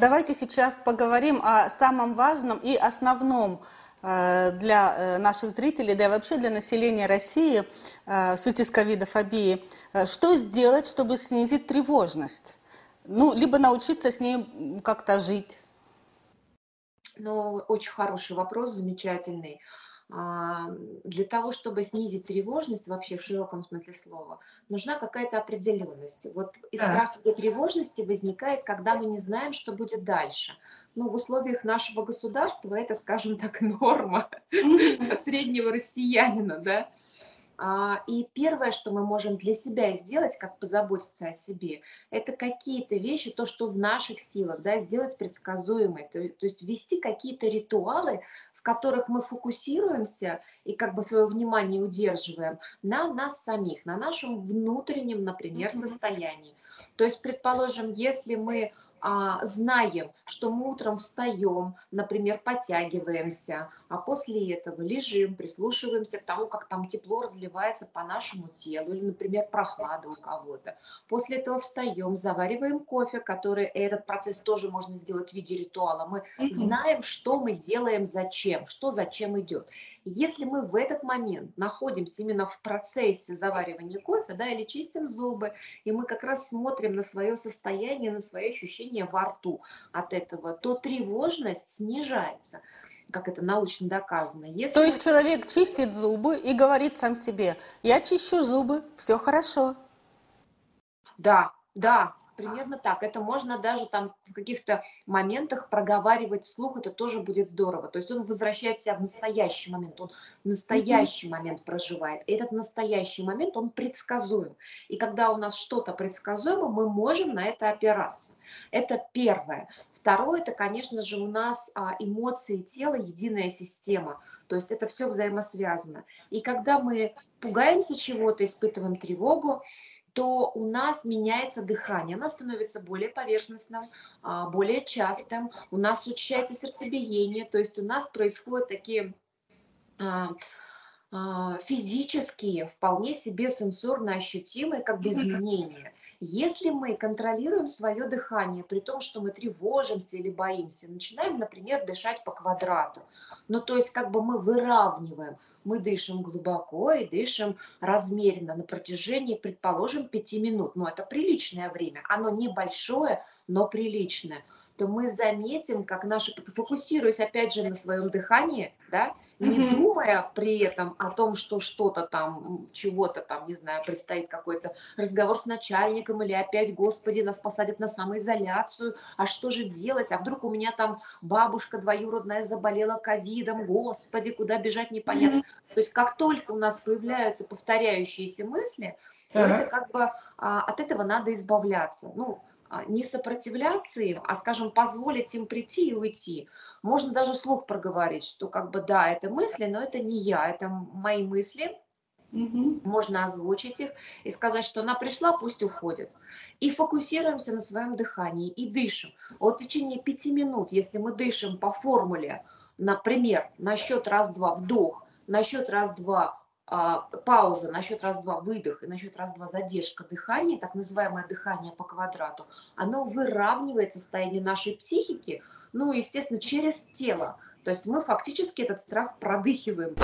Давайте сейчас поговорим о самом важном и основном э, для э, наших зрителей, да и вообще для населения России э, в связи с ковидофобией. Что сделать, чтобы снизить тревожность? Ну, либо научиться с ней как-то жить. Ну, очень хороший вопрос, замечательный. А, для того, чтобы снизить тревожность вообще в широком смысле слова, нужна какая-то определенность. Вот и страх и тревожности возникает, когда мы не знаем, что будет дальше. Ну, в условиях нашего государства это, скажем так, норма среднего россиянина, да. А, и первое, что мы можем для себя сделать, как позаботиться о себе, это какие-то вещи, то, что в наших силах, да, сделать предсказуемой, то, то есть ввести какие-то ритуалы, в которых мы фокусируемся и как бы свое внимание удерживаем на нас самих, на нашем внутреннем, например, состоянии. То есть, предположим, если мы а, знаем, что мы утром встаем, например, подтягиваемся, а после этого лежим, прислушиваемся к тому, как там тепло разливается по нашему телу, или, например, прохлада у кого-то. После этого встаем, завариваем кофе, который этот процесс тоже можно сделать в виде ритуала. Мы знаем, что мы делаем, зачем, что зачем идет. Если мы в этот момент находимся именно в процессе заваривания кофе, да, или чистим зубы, и мы как раз смотрим на свое состояние, на свои ощущения во рту от этого, то тревожность снижается как это научно доказано. Если То есть человек чистит зубы и говорит сам себе, я чищу зубы, все хорошо. Да, да, примерно так. Это можно даже там в каких-то моментах проговаривать вслух, это тоже будет здорово. То есть он возвращает себя в настоящий момент, он настоящий mm-hmm. момент проживает. И этот настоящий момент, он предсказуем. И когда у нас что-то предсказуемо, мы можем на это опираться. Это первое. Второе, это, конечно же, у нас а, эмоции тела, единая система. То есть это все взаимосвязано. И когда мы пугаемся чего-то, испытываем тревогу, то у нас меняется дыхание, оно становится более поверхностным, а, более частым, у нас учащается сердцебиение, то есть у нас происходят такие а, физические, вполне себе сенсорно ощутимые как бы изменения. Если мы контролируем свое дыхание, при том, что мы тревожимся или боимся, начинаем, например, дышать по квадрату, ну то есть как бы мы выравниваем, мы дышим глубоко и дышим размеренно на протяжении, предположим, пяти минут, но это приличное время, оно небольшое, но приличное – то мы заметим, как наши, фокусируясь опять же на своем дыхании, да, не mm-hmm. думая при этом о том, что что-то там, чего-то там, не знаю, предстоит какой-то разговор с начальником или опять, господи, нас посадят на самоизоляцию, а что же делать, а вдруг у меня там бабушка двоюродная заболела ковидом, господи, куда бежать непонятно. Mm-hmm. То есть как только у нас появляются повторяющиеся мысли, uh-huh. это как бы а, от этого надо избавляться. Ну, не сопротивляться им, а, скажем, позволить им прийти и уйти. Можно даже слух проговорить, что как бы да, это мысли, но это не я, это мои мысли. Угу. Можно озвучить их и сказать, что она пришла, пусть уходит. И фокусируемся на своем дыхании и дышим. Вот в течение пяти минут, если мы дышим по формуле, например, на счет раз-два вдох, на счет раз-два а, пауза на счет раз-два выдох и на счет раз-два задержка дыхания, так называемое дыхание по квадрату, оно выравнивает состояние нашей психики, ну, естественно, через тело. То есть мы фактически этот страх продыхиваем.